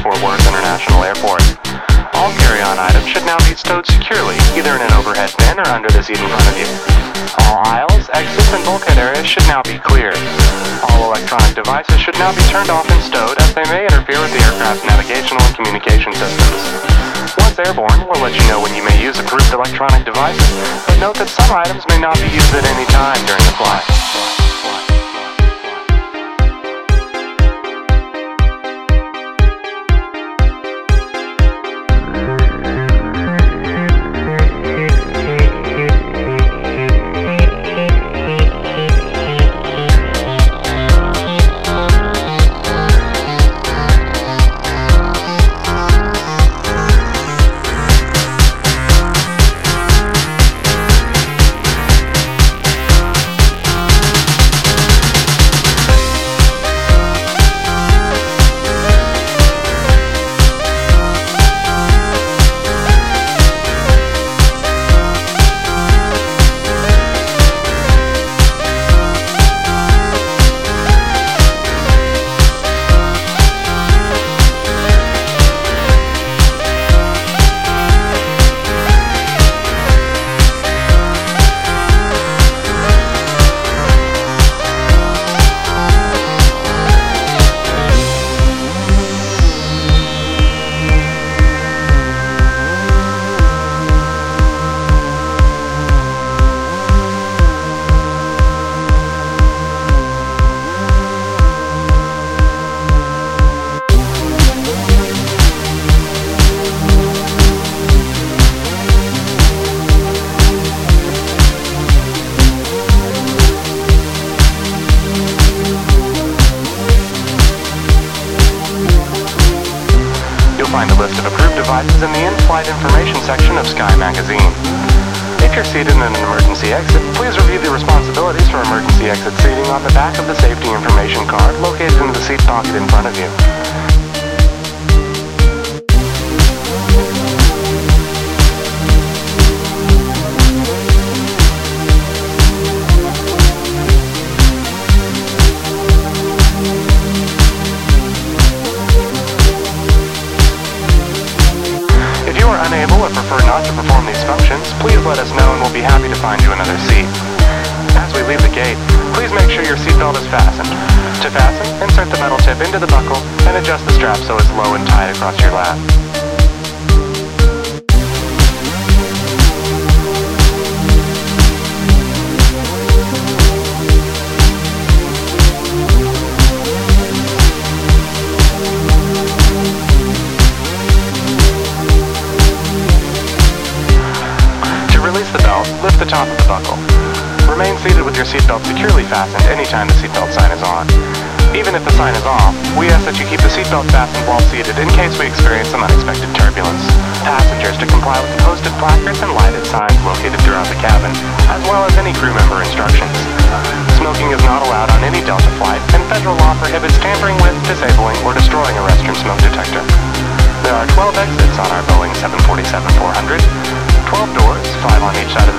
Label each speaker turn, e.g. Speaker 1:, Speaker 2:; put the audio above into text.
Speaker 1: Fort Worth International Airport. All carry-on items should now be stowed securely, either in an overhead bin or under the seat in front of you. All aisles, exits, and bulkhead areas should now be clear. All electronic devices should now be turned off and stowed as they may interfere with the aircraft's navigational and communication systems. Once airborne, we'll let you know when you may use approved electronic devices, but note that some items may not be used at any time during the flight. Approved devices in the in-flight information section of Sky Magazine. If you're seated in an emergency exit, please review the responsibilities for emergency exit seating on the back of the safety information card located in the seat pocket in front of you. To perform these functions, please let us know and we'll be happy to find you another seat. As we leave the gate, please make sure your seatbelt is fastened. To fasten, insert the metal tip into the buckle and adjust the strap so it's low and tight across your lap. Remain seated with your seatbelt securely fastened anytime the seatbelt sign is on. Even if the sign is off, we ask that you keep the seatbelt fastened while seated in case we experience some unexpected turbulence. Passengers to comply with the posted placards and lighted signs located throughout the cabin, as well as any crew member instructions. Smoking is not allowed on any Delta flight, and federal law prohibits tampering with, disabling, or destroying a restroom smoke detector. There are 12 exits on our Boeing 747-400, 12 doors, 5 on each side